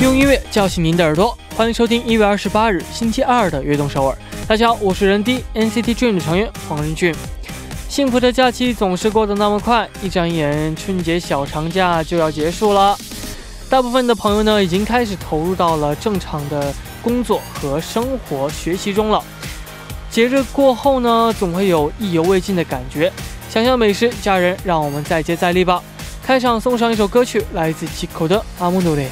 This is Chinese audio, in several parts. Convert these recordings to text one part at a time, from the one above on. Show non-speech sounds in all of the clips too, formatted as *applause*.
用音乐叫醒您的耳朵，欢迎收听一月二十八日星期二的悦动首尔。大家好，我是人 D NCT Dream 的成员黄仁俊。幸福的假期总是过得那么快，一转眼春节小长假就要结束了。大部分的朋友呢，已经开始投入到了正常的工作和生活、学习中了。节日过后呢，总会有意犹未尽的感觉。想想美食，家人，让我们再接再厉吧。开场送上一首歌曲，来自 Chico 的《阿姆努雷》。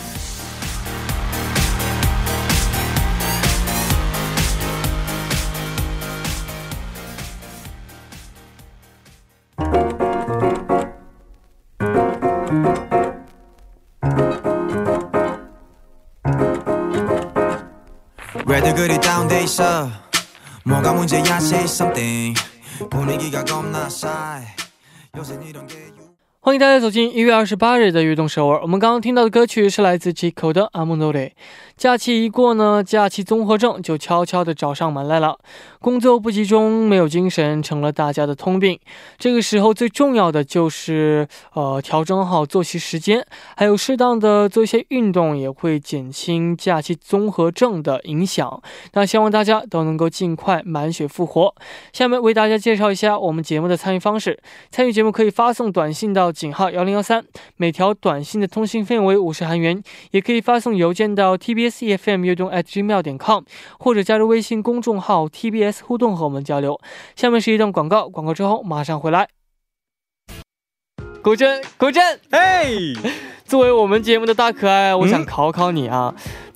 왜들 그리 다운돼 있어? 뭐가 문제야 say something. 분위기가 겁나 싸해 요새 이런 게 유- 欢迎大家走进一月二十八日的悦动首尔。我们刚刚听到的歌曲是来自 Chico 的《阿姆诺雷》。假期一过呢，假期综合症就悄悄地找上门来了。工作不集中，没有精神，成了大家的通病。这个时候最重要的就是呃调整好作息时间，还有适当的做一些运动，也会减轻假期综合症的影响。那希望大家都能够尽快满血复活。下面为大家介绍一下我们节目的参与方式。参与节目可以发送短信到井号幺零幺三，每条短信的通信费用为五十韩元，也可以发送邮件到 tbs efm 悦动 at gmail 点 com，或者加入微信公众号 tbs 互动和我们交流。下面是一段广告，广告之后马上回来。古筝，古筝，哎，作为我们节目的大可爱，我想考考你啊，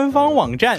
官方网站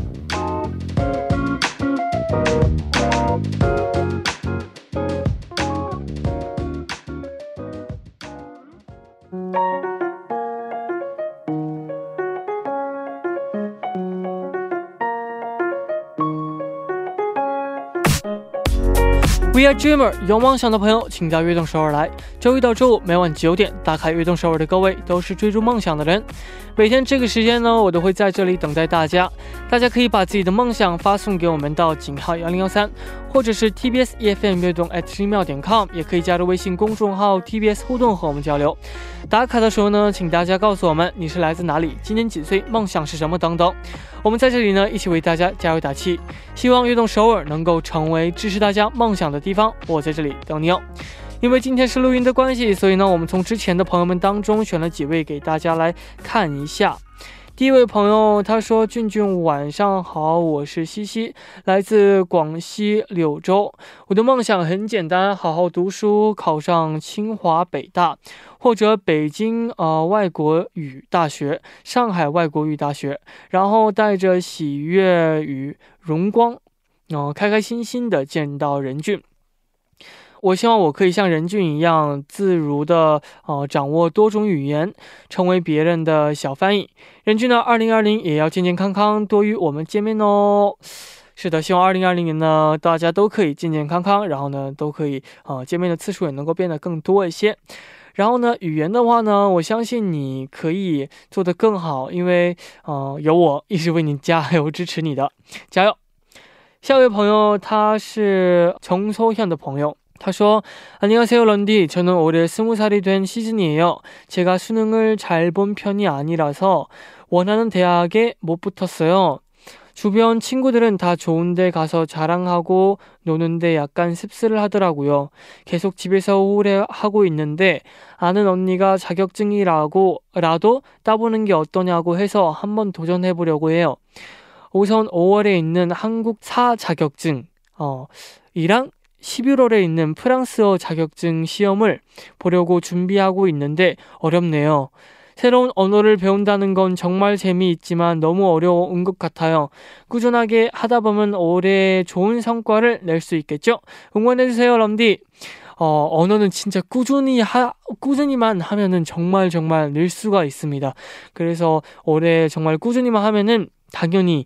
Dreamer，有梦想的朋友，请到悦动首尔来。周一到周五每晚九点，打开悦动首尔的各位都是追逐梦想的人。每天这个时间呢，我都会在这里等待大家。大家可以把自己的梦想发送给我们到井号幺零幺三，或者是 TBS EFM 悦动 at gmail 点 com，也可以加入微信公众号 TBS 互动和我们交流。打卡的时候呢，请大家告诉我们你是来自哪里，今年几岁，梦想是什么等等。我们在这里呢，一起为大家加油打气。希望悦动首尔能够成为支持大家梦想的地方，我在这里等你哦。因为今天是录音的关系，所以呢，我们从之前的朋友们当中选了几位给大家来看一下。第一位朋友他说：“俊俊晚上好，我是西西，来自广西柳州。我的梦想很简单，好好读书，考上清华北大，或者北京呃外国语大学、上海外国语大学，然后带着喜悦与荣光，然后、开开心心的见到任俊。”我希望我可以像任俊一样自如的呃掌握多种语言，成为别人的小翻译。任俊呢，二零二零也要健健康康，多与我们见面哦。是的，希望二零二零年呢，大家都可以健健康康，然后呢，都可以呃见面的次数也能够变得更多一些。然后呢，语言的话呢，我相信你可以做得更好，因为呃有我一直为你加油支持你的，加油！下一位朋友他是穷秋현的朋友。 他说：“안녕하세요 런디 저는 올해20살이 된 시즌이에요. 제가 수능을 잘 본 편이 아니라서 원하는 대학에 못 붙었어요. 주변 친구들은 다 좋은 데 가서 자랑하고 노는데 약간 습습을 하더라고요. 계속 집에서 우울해하고 있는데 아는 언니가 자격증이라고 라도 따보는 게 어떠냐고 해서 한번 도전해 보려고 해요. 우선 5월에 있는 한국 사 자격증. 어 이랑 11월에 있는 프랑스어 자격증 시험을 보려고 준비하고 있는데 어렵네요. 새로운 언어를 배운다는 건 정말 재미있지만 너무 어려운 것 같아요. 꾸준하게 하다 보면 올해 좋은 성과를 낼 수 있겠죠? 응원해주세요, 럼디. 어, 언어는 진짜 꾸준히 하, 꾸준히만 하면은 정말 정말 늘 수가 있습니다. 그래서 올해 정말 꾸준히만 하면은 당연히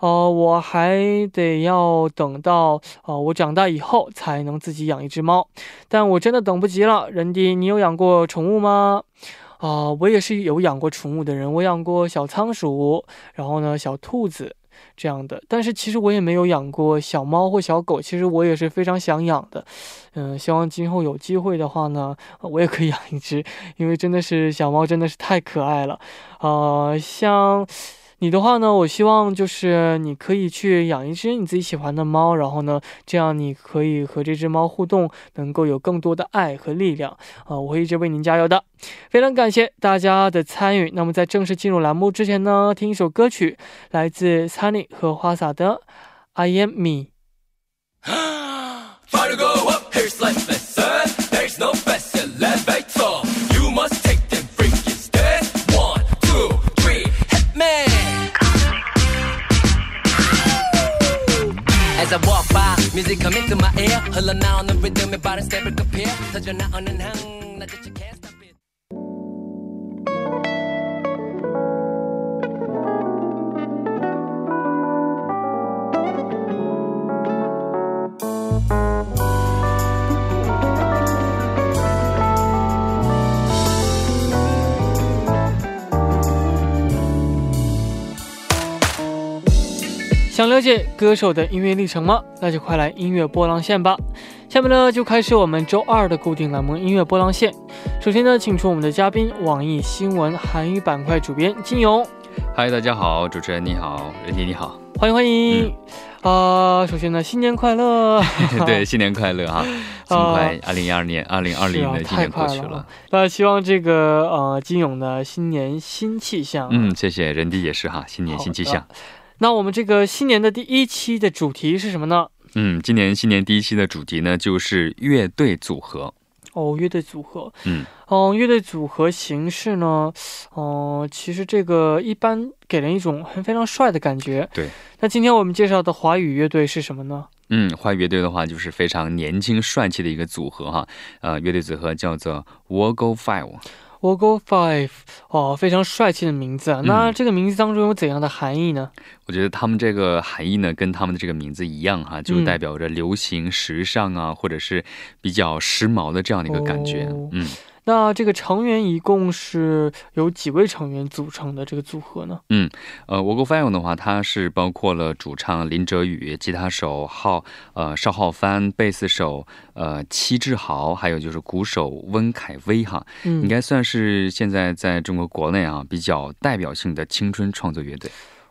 呃，我还得要等到呃我长大以后才能自己养一只猫，但我真的等不及了。人弟，你有养过宠物吗？”啊，我也是有养过宠物的人，我养过小仓鼠，然后呢，小兔子这样的。但是其实我也没有养过小猫或小狗，其实我也是非常想养的。嗯，希望今后有机会的话呢，我也可以养一只，因为真的是小猫真的是太可爱了。呃，像。你的话呢？我希望就是你可以去养一只你自己喜欢的猫，然后呢，这样你可以和这只猫互动，能够有更多的爱和力量啊！我会一直为您加油的。非常感谢大家的参与。那么在正式进入栏目之前呢，听一首歌曲，来自 Sunny 和花洒的《I Am Me》。*gasps* I walk by music coming to my ear 흘러나오는 리듬에 빠른 스텝을 급해 터져나오는 향 나조차 can't 了解歌手的音乐历程吗？那就快来音乐波浪线吧。下面呢，就开始我们周二的固定栏目——音乐波浪线。首先呢，请出我们的嘉宾，网易新闻韩语板块主编金勇。嗨，大家好，主持人你好，任迪你好，欢迎欢迎。啊，首先呢，新年快乐！对，新年快乐哈！这么快，二零一二年，二零二零的今年过去了。那希望这个呃，金勇的新年新气象。嗯，谢谢人迪也是哈，新年新气象。那我们这个新年的第一期的主题是什么呢？嗯，今年新年第一期的主题呢，就是乐队组合。哦，乐队组合。嗯，哦，乐队组合形式呢，哦，其实这个一般给人一种很非常帅的感觉。对。那今天我们介绍的华语乐队是什么呢？嗯，华语乐队的话就是非常年轻帅气的一个组合哈。呃，乐队组合叫做 Woggle Five。W g o Five，哦，非常帅气的名字啊。那这个名字当中有怎样的含义呢？我觉得他们这个含义呢，跟他们的这个名字一样哈，就代表着流行、时尚啊，或者是比较时髦的这样的一个感觉。嗯。那这个成员一共是由几位成员组成的这个组合呢？嗯，呃 g o Five 的话，它是包括了主唱林哲宇、吉他手浩呃邵浩帆、贝斯手呃戚志豪，还有就是鼓手温凯威哈，应该算是现在在中国国内啊比较代表性的青春创作乐队。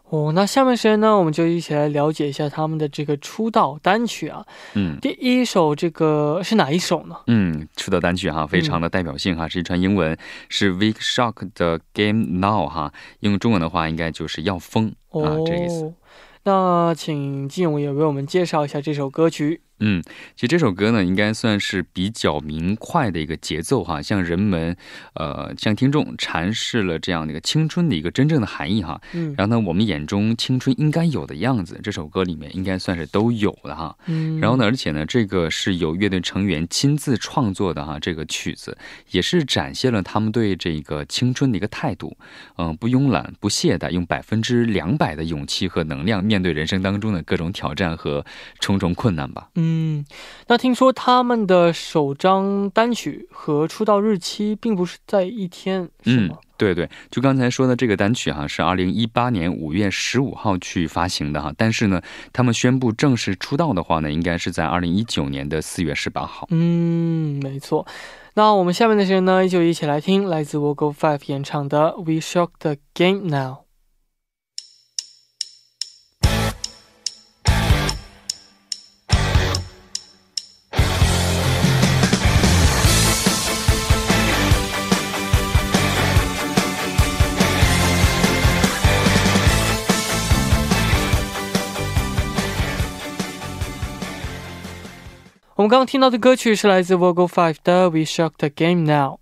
哦，那下面时间呢，我们就一起来了解一下他们的这个出道单曲啊。嗯，第一首这个是哪一首呢？嗯，出道单曲哈，非常的代表性哈，是一串英文，是 v i k Shock 的 Game Now 哈，用中文的话应该就是要疯啊，这意思。那请金勇也为我们介绍一下这首歌曲。嗯，其实这首歌呢，应该算是比较明快的一个节奏哈，向人们，呃，向听众阐释了这样的一个青春的一个真正的含义哈。嗯，然后呢，我们眼中青春应该有的样子，这首歌里面应该算是都有的哈。嗯，然后呢，而且呢，这个是由乐队成员亲自创作的哈，这个曲子也是展现了他们对这个青春的一个态度，嗯，不慵懒，不懈怠，用百分之两百的勇气和能量面对人生当中的各种挑战和重重困难吧。嗯，那听说他们的首张单曲和出道日期并不是在一天，是嗯？，对对，就刚才说的这个单曲哈，是二零一八年五月十五号去发行的哈，但是呢，他们宣布正式出道的话呢，应该是在二零一九年的四月十八号。嗯，没错。那我们下面的时间呢，就一起来听来自 Vocal Five 演唱的《We Shock the Game Now》。我们刚刚听到的歌曲是来自 Vocal Five 的《We Shock the Game Now》。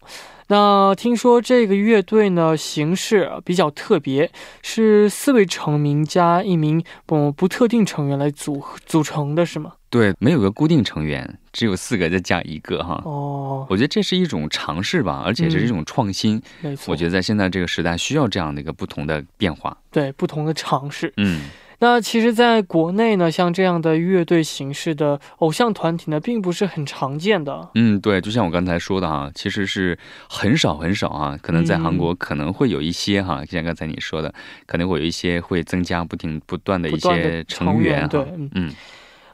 那听说这个乐队呢形式比较特别，是四位成名加一名不不特定成员来组组成的，是吗？对，没有个固定成员，只有四个再加一个哈。哦，我觉得这是一种尝试吧，而且这是一种创新。没错，我觉得在现在这个时代需要这样的一个不同的变化。对不同的尝试。嗯，那其实，在国内呢，像这样的乐队形式的偶像团体呢，并不是很常见的。嗯，对，就像我刚才说的哈，其实是很少很少啊，可能在韩国可能会有一些哈，就像刚才你说的，可能会有一些会增加不停不断的一些成成员对嗯。嗯，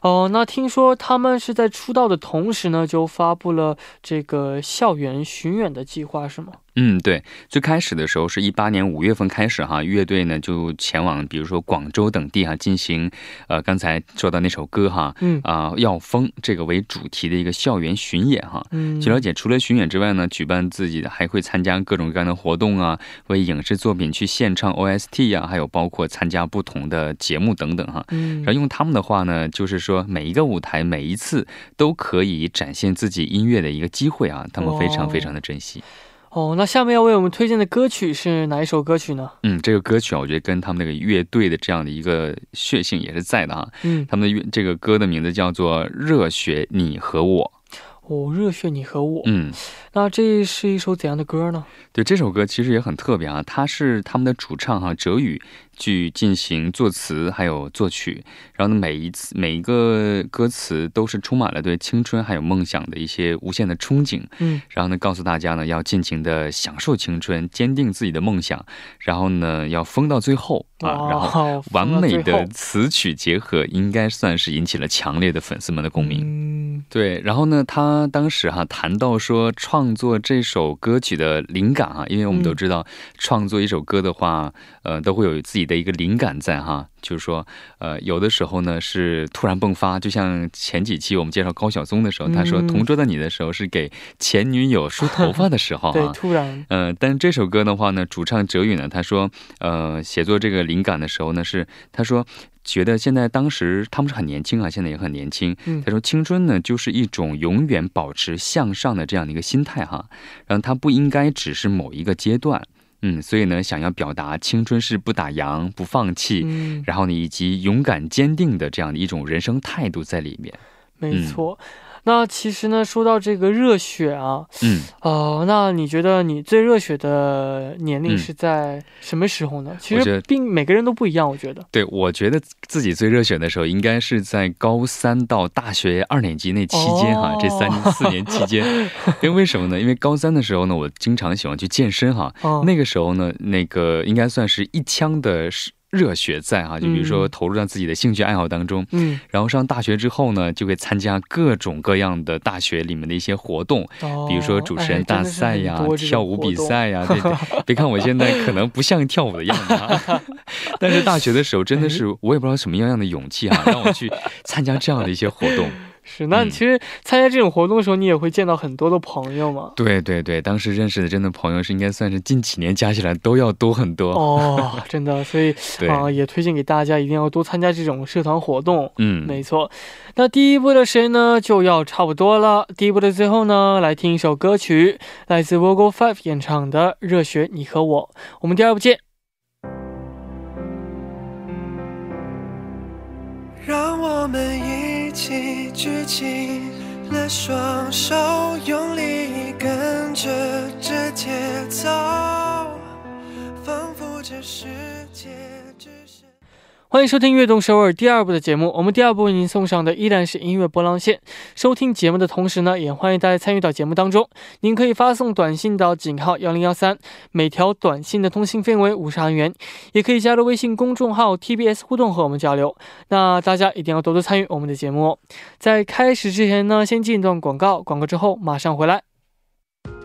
哦，那听说他们是在出道的同时呢，就发布了这个校园巡演的计划，是吗？嗯，对，最开始的时候是一八年五月份开始哈，乐队呢就前往比如说广州等地哈进行，呃，刚才说到那首歌哈，嗯啊、要疯这个为主题的一个校园巡演哈。嗯，据了解，除了巡演之外呢，举办自己的还会参加各种各样的活动啊，为影视作品去献唱 OST 呀、还有包括参加不同的节目等等哈。嗯，然后用他们的话呢，就是说每一个舞台每一次都可以展现自己音乐的一个机会啊，他们非常哦非常的珍惜。哦，那下面要为我们推荐的歌曲是哪一首歌曲呢？嗯，这个歌曲啊，我觉得跟他们那个乐队的这样的一个血性也是在的哈。嗯，他们的乐这个歌的名字叫做《热血你和我》。哦，热血你和我。嗯，那这是一首怎样的歌呢？对，这首歌其实也很特别啊，它是他们的主唱哈哲宇去进行作词还有作曲，然后呢每一次每一个歌词都是充满了对青春还有梦想的一些无限的憧憬，嗯，然后呢告诉大家呢要尽情的享受青春，坚定自己的梦想，然后呢要疯到最后啊，然后哦，完美的词曲结合，应该算是引起了强烈的粉丝们的共鸣。嗯，对，然后呢，他当时哈、谈到说创作这首歌曲的灵感啊、因为我们都嗯。知道、创作一首歌的话，呃，都会有自己的一个灵感在哈、就是说，呃，有的时候呢是突然迸发，就像前几期我们介绍高晓松的时候，他说嗯《同桌的你》的时候是给前女友梳头发的时候啊、*laughs* 对，突然，呃，但这首歌的话呢，主唱哲宇呢，他说，呃，写作这个灵感的时候呢，是他说觉得现在当时他们是很年轻啊，现在也很年轻。嗯他说青春呢，就是一种永远保持向上的这样的一个心态哈，然后它不应该只是某一个阶段，嗯，所以呢，想要表达青春是不打烊、不放弃，嗯，然后呢，以及勇敢坚定的这样的一种人生态度在里面。没错。那其实呢，说到这个热血啊，嗯，哦、那你觉得你最热血的年龄嗯是在什么时候呢？其实并每个人都不一样，我觉得。对，我觉得自己最热血的时候，应该是在高三到大学二年级那期间哈，哦这三四年期间。因为为什么呢？因为高三的时候呢，我经常喜欢去健身哈，哦，那个时候呢，那个应该算是一腔的热血在哈，就比如说嗯投入到自己的兴趣爱好当中。嗯，然后上大学之后呢，就会参加各种各样的大学里面的一些活动，哦比如说主持人大赛呀、跳舞比赛呀，对对。别看我现在可能不像跳舞的样子啊，*laughs* 但是大学的时候真的是我也不知道什么样样的勇气啊，让我去参加这样的一些活动。是，那嗯其实参加这种活动的时候，你也会见到很多的朋友嘛。对对对，当时认识的真的朋友是应该算是近几年加起来都要多很多。哦，真的，所以 *laughs* 对，啊、也推荐给大家一定要多参加这种社团活动。嗯，没错，那第一步的时间呢就要差不多了。第一步的最后呢，来听一首歌曲，来自 Vocal Five 演唱的《热血你和我》。我们第二部见。让我们一起举起了双手，用力跟着这节奏，仿佛这世界。欢迎收听《悦动首尔》第二部的节目。我们第二部为您送上的依然是音乐波浪线。收听节目的同时呢，也欢迎大家参与到节目当中。您可以发送短信到井号幺零幺三，每条短信的通信费为五十韩元。也可以加入微信公众号 TBS 互动和我们交流。那大家一定要多多参与我们的节目哦。在开始之前呢，先进一段广告，广告之后马上回来。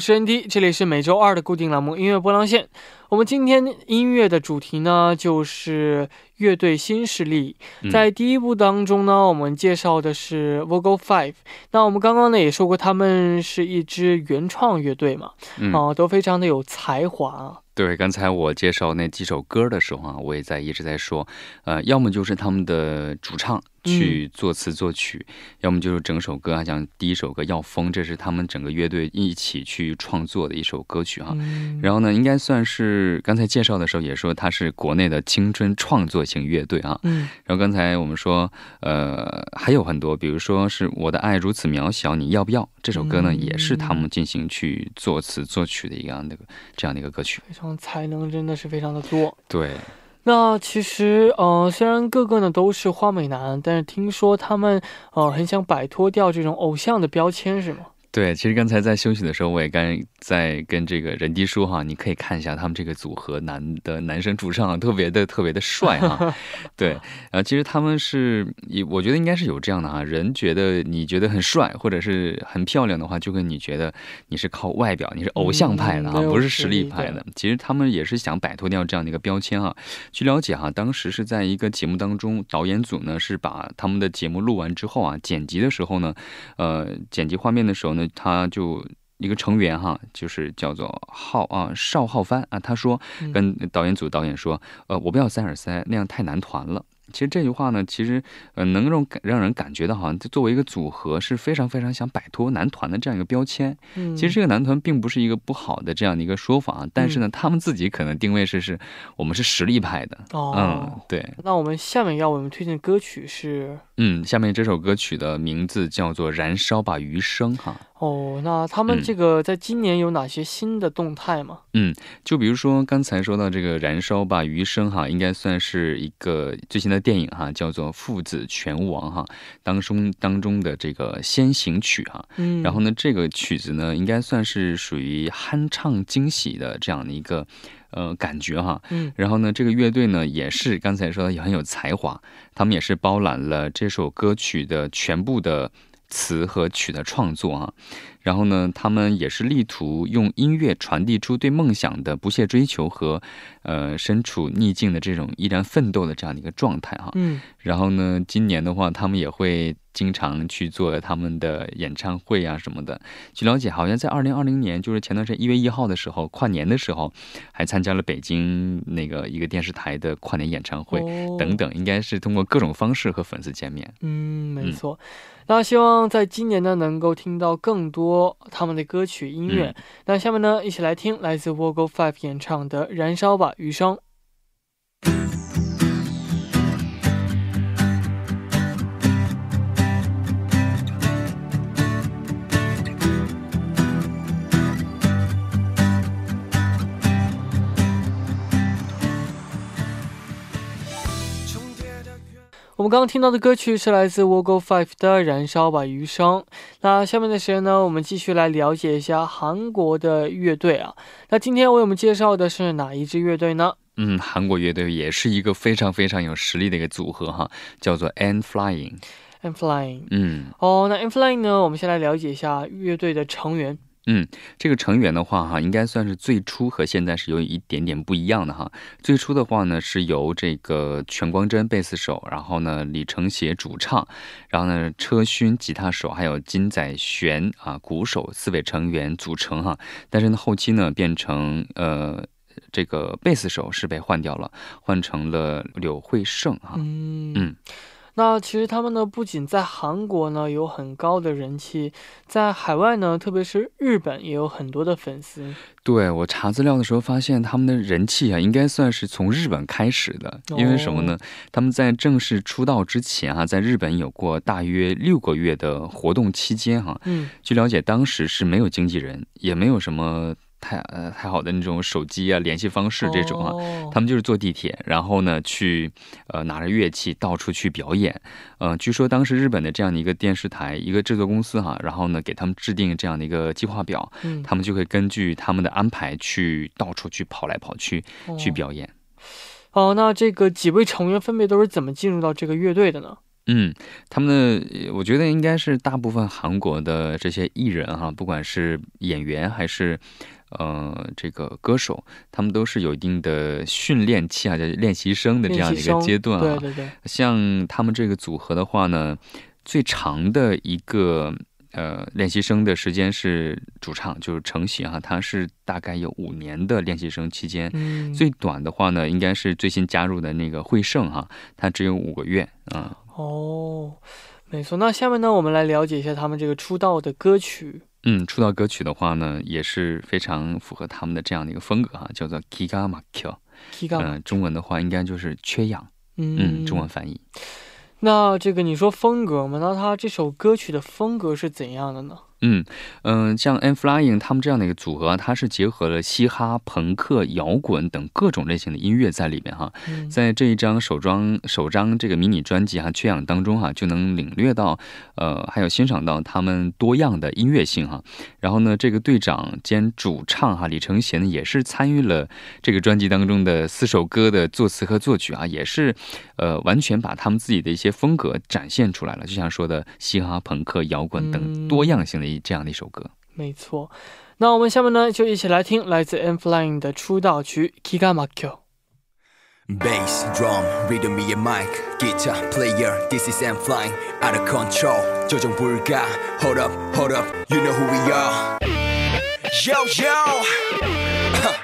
我是 ND，这里是每周二的固定栏目音乐波浪线。我们今天音乐的主题呢，就是乐队新势力。嗯在第一部当中呢，我们介绍的是 Vocal Five。那我们刚刚呢也说过，他们是一支原创乐队嘛，嗯啊、都非常的有才华啊。对，刚才我介绍那几首歌的时候啊，我也在一直在说，呃，要么就是他们的主唱去作词作曲，要么就是整首歌啊，像第一首歌《要疯》，这是他们整个乐队一起去创作的一首歌曲哈、嗯，然后呢，应该算是刚才介绍的时候也说它是国内的青春创作型乐队啊。嗯然后刚才我们说，呃，还有很多，比如说是我的爱如此渺小，你要不要？这首歌呢，嗯也是他们进行去作词作曲的一样的这样的一个歌曲。非常才能真的是非常的多。对，那其实，呃，虽然个个呢都是花美男，但是听说他们，呃，很想摆脱掉这种偶像的标签，是吗？对，其实刚才在休息的时候，我也刚在跟这个任迪说哈，你可以看一下他们这个组合男的男生主唱啊，特别的特别的帅哈。*laughs* 对，呃，其实他们是，我觉得应该是有这样的哈，人觉得你觉得很帅或者是很漂亮的话，就跟你觉得你是靠外表，你是偶像派的啊，嗯不是实力派的。其实他们也是想摆脱掉这样的一个标签哈。据了解哈，当时是在一个节目当中，导演组呢是把他们的节目录完之后啊，剪辑的时候呢，呃，剪辑画面的时候呢，他就一个成员哈，就是叫做浩啊邵浩帆啊，他说嗯跟导演组导演说，呃，我不要三耳塞，那样太男团了。其实这句话呢，其实呃能让感让人感觉到，好像作为一个组合是非常非常想摆脱男团的这样一个标签。嗯，其实这个男团并不是一个不好的这样的一个说法，啊，但是呢，他们自己可能定位是是我们是实力派的。哦，嗯，对，那我们下面要为我们推荐的歌曲是，嗯，下面这首歌曲的名字叫做《燃烧吧余生》哈。哦，那他们嗯这个在今年有哪些新的动态吗？嗯就比如说刚才说到这个《燃烧吧余生》哈，应该算是一个最新的电影哈，叫做《父子拳王》哈，当中当中的这个先行曲哈。嗯，然后呢，这个曲子呢，应该算是属于酣畅惊喜的这样的一个呃感觉哈。嗯然后呢，这个乐队呢也是刚才说的也很有才华，他们也是包揽了这首歌曲的全部的词和曲的创作啊。然后呢，他们也是力图用音乐传递出对梦想的不懈追求和呃身处逆境的这种依然奋斗的这样的一个状态哈。嗯然后呢，今年的话，他们也会经常去做他们的演唱会啊什么的。据了解，好像在二零二零年，就是前段时间一月一号的时候，跨年的时候，还参加了北京那个一个电视台的跨年演唱会、哦等等，应该是通过各种方式和粉丝见面。嗯，没嗯错。那希望在今年呢，能够听到更多他们的歌曲音乐。嗯那下面呢，一起来听来自 Vocal Five 演唱的《燃烧吧余生》。我们刚刚听到的歌曲是来自 Vocal Five 的《燃烧吧余生》。那下面的时间呢，我们继续来了解一下韩国的乐队啊。那今天为我们介绍的是哪一支乐队呢嗯，韩国乐队也是一个非常非常有实力的一个组合哈，叫做 And Flying。？I'm Flying。嗯，哦，那 I'm Flying 呢，我们先来了解一下乐队的成员。这个成员的话，哈，应该算是最初和现在是有一点点不一样的哈。最初的话呢，是由这个全光真贝斯手，然后呢李承协主唱，然后呢车勋吉他手，还有金载玄啊鼓手四位成员组成哈。但是呢后期呢变成呃这个贝斯手是被换掉了，换成了柳惠胜哈。嗯嗯那其实他们呢，不仅在韩国呢有很高的人气，在海外呢，特别是日本也有很多的粉丝。对我查资料的时候发现，他们的人气啊，应该算是从日本开始的。因为什么呢？他们在正式出道之前啊，在日本有过大约六个月的活动期间哈、嗯据了解，当时是没有经纪人，也没有什么太呃太好的那种手机啊联系方式这种啊。哦他们就是坐地铁，然后呢去呃拿着乐器到处去表演。呃，据说当时日本的这样的一个电视台一个制作公司哈，然后呢给他们制定这样的一个计划表，嗯，他们就会根据他们的安排去到处去跑来跑去去哦表演。哦，那这个几位成员分别都是怎么进入到这个乐队的呢？嗯，他们的呃我觉得应该是大部分韩国的这些艺人哈，不管是演员还是呃这个歌手，他们都是有一定的训练期啊，叫练习生的这样的一个阶段啊。对对对，像他们这个组合的话呢，最长的一个呃练习生的时间是主唱，就是程喜哈，他是大概有五年的练习生期间。嗯，最短的话呢，应该是最新加入的那个惠胜哈，他只有五个月啊、哦，没错。那下面呢，我们来了解一下他们这个出道的歌曲。嗯，出道歌曲的话呢，也是非常符合他们的这样的一个风格哈，叫做 Kiga m a k y o Kiga，嗯、中文的话应该就是缺氧，嗯嗯，中文。翻译。那这个你说风格嘛？那他这首歌曲的风格是怎样的呢？嗯嗯、像 n Flying 他们这样的一个组合啊，它是结合了嘻哈、朋克、摇滚等各种类型的音乐在里面哈。嗯，在这一张首张首张这个迷你专辑哈《缺氧》当中哈，就能领略到，呃，还有欣赏到他们多样的音乐性哈。然后呢，这个队长兼主唱哈李承贤呢，也是参与了这个专辑当中的四首歌的作词和作曲啊，也是呃完全把他们自己的一些风格展现出来了。就像说的嘻哈、朋克、摇滚等嗯多样性的一这样的一首歌。没错。那我们下面呢，就一起来听来自 M Flying 的出道曲《Kiga m a k y o Bass, drum, rhythm 위에 mic, guitar, player, this is M flying out of control. 조정 불가, hold up, hold up, you know who we are. Yo yo, Huh.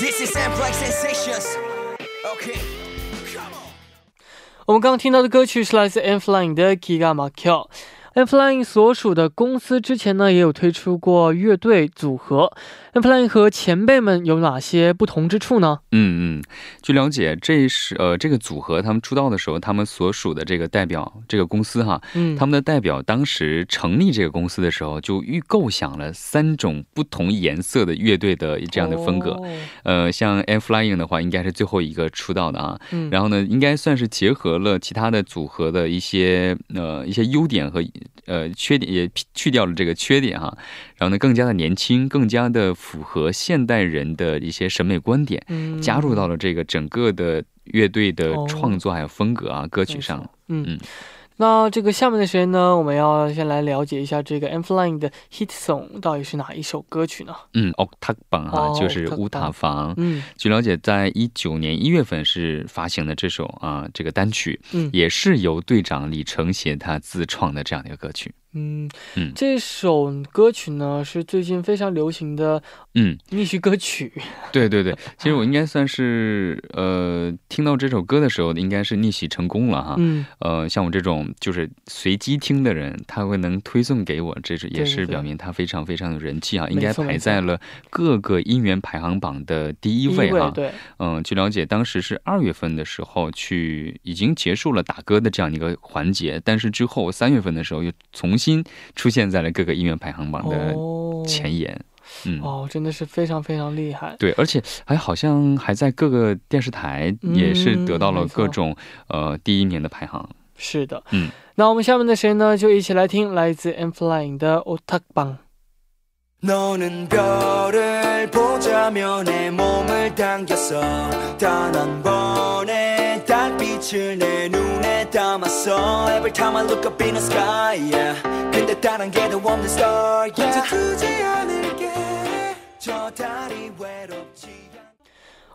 this is M flying sensations. Okay, come on. 我们刚刚听到的歌曲是来自 M Flying 的《Kiga m a k y o M Flying 所属的公司之前呢也有推出过乐队组合 Flying 和前辈们有哪些不同之处呢？嗯嗯，据了解，这是呃这个组合他们出道的时候，他们所属的这个代表这个公司哈，嗯，他们的代表当时成立这个公司的时候，就预构想了三种不同颜色的乐队的这样的风格。哦呃，像 Flying 的话，应该是最后一个出道的啊。嗯，然后呢，应该算是结合了其他的组合的一些呃一些优点和呃缺点，也去掉了这个缺点哈。然后呢，更加的年轻，更加的符合现代人的一些审美观点，嗯加入到了这个整个的乐队的哦创作还有风格啊、歌曲上。嗯嗯那这个下面的时间呢，我们要先来了解一下这个 M Flying 的 hit song 到底是哪一首歌曲呢？嗯 o k t a 榜哈，哦就是乌塔房。嗯据了解，在一九年一月份是发行的这首啊这个单曲，嗯也是由队长李承协他自创的这样的一个歌曲。嗯嗯这首歌曲呢是最近非常流行的嗯，逆袭歌曲。*laughs* 对对对，其实我应该算是呃听到这首歌的时候，应该是逆袭成功了哈。嗯呃，像我这种就是随机听的人，他会能推送给我，这是也是表明他非常非常有人气啊，应该排在了各个音源排行榜的第一位哈。对，嗯，据了解，当时是二月份的时候去已经结束了打歌的这样一个环节，但是之后三月份的时候又重新出现在了各个音乐排行榜的哦前沿。嗯，哦，真的是非常非常厉害。对，而且还好像还在各个电视台也是得到了各种、呃第一名的排行。是的，嗯，那我们下面的时间呢，就一起来听来自 M Flying 的 Otak Bang。 너는 별을 보자며 내 몸을 당겼어 단 한 번의 달빛을 내 눈에 담았어 Every time I look up in the sky yeah. 근데 다른 게도 없는 star yeah. 두지 않을게 저 달이 외롭지 않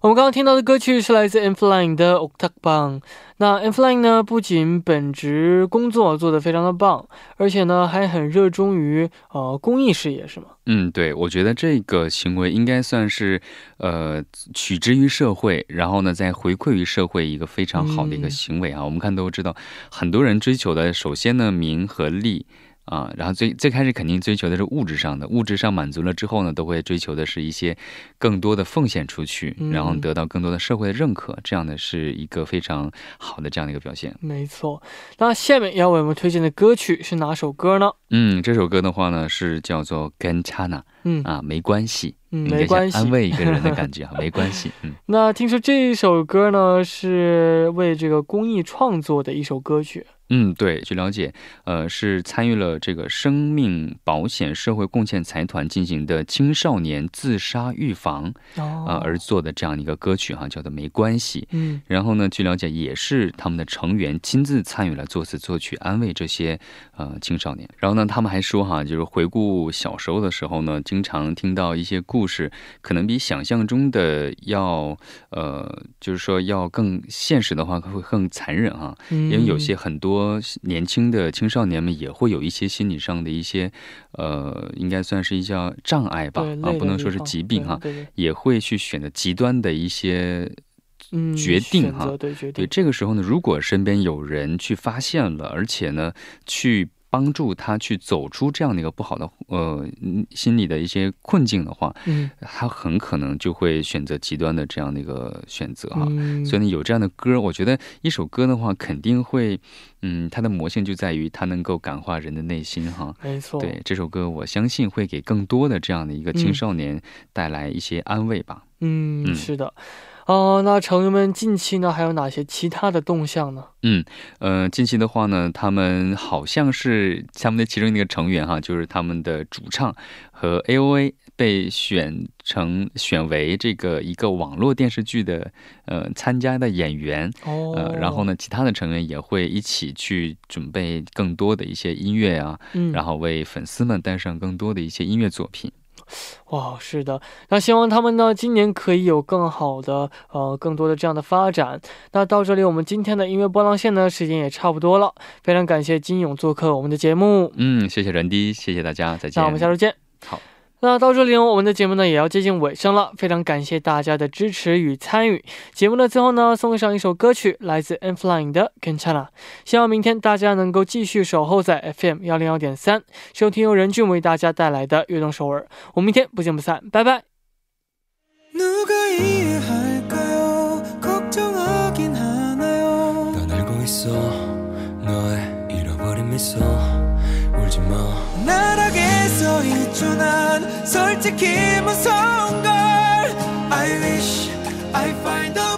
我们刚刚听到的歌曲是来自 Inflying 的 Octak Bang。那 M Flying 呢，不仅本职工作做得非常的棒，而且呢还很热衷于呃公益事业，是吗？嗯，对，我觉得这个行为应该算是，呃，取之于社会，然后呢，再回馈于社会一个非常好的一个嗯行为啊。我们看都知道，很多人追求的，首先呢，名和利。啊，然后最最开始肯定追求的是物质上的，物质上满足了之后呢，都会追求的是一些更多的奉献出去，嗯然后得到更多的社会的认可，这样的是一个非常好的这样的一个表现。没错。那下面要为我们推荐的歌曲是哪首歌呢？嗯，这首歌的话呢是叫做《跟 Chana》嗯啊，没关系，没关系。安慰一个人的感觉啊，*laughs* 没关系，嗯。*laughs* 那听说这一首歌呢是为这个公益创作的一首歌曲。嗯，对，据了解，呃，是参与了这个生命保险社会贡献财团进行的青少年自杀预防哦啊、呃而做的这样一个歌曲哈、叫做《没关系》。嗯然后呢，据了解，也是他们的成员亲自参与了作词作曲，安慰这些呃青少年。然后呢，他们还说哈，就是回顾小时候的时候呢，经常听到一些故事，可能比想象中的要呃，就是说要更现实的话，会更残忍哈、嗯，因为有些很多年轻的青少年们也会有一些心理上的一些，呃，应该算是一叫障碍吧，啊，不能说是疾病哈，也会去选择极端的一些。嗯，决定哈对决。定。对，这个时候呢，如果身边有人去发现了，而且呢，去帮助他去走出这样的一个不好的呃嗯心理的一些困境的话，嗯他很可能就会选择极端的这样的一个选择哈。嗯，所以呢，有这样的歌，我觉得一首歌的话，肯定会，嗯，它的魔性就在于它能够感化人的内心哈。没错，对这首歌，我相信会给更多的这样的一个青少年带来一些安慰吧。嗯，嗯是的。哦，那成员们近期呢还有哪些其他的动向呢？嗯呃，近期的话呢，他们好像是他们的其中一个成员哈，就是他们的主唱和 A O A 被选成选为这个一个网络电视剧的呃参加的演员。哦，呃，然后呢，其他的成员也会一起去准备更多的一些音乐啊，嗯，然后为粉丝们带上更多的一些音乐作品。哇，是的，那希望他们呢今年可以有更好的呃更多的这样的发展。那到这里，我们今天的音乐波浪线呢时间也差不多了，非常感谢金勇做客我们的节目，嗯，谢谢人迪，谢谢大家，再见。那我们下周见。好。那到这里呢，我们的节目呢也要接近尾声了，非常感谢大家的支持与参与。节目的最后呢，送上一首歌曲，来自 N Flying 的 c a n c h a n a 希望明天大家能够继续守候在 FM 幺零幺点三，收听由任俊为大家带来的悦动首尔。我们明天不见不散，拜拜。 나락에 서 있죠 난. 솔직히 무서운 걸. I wish I find a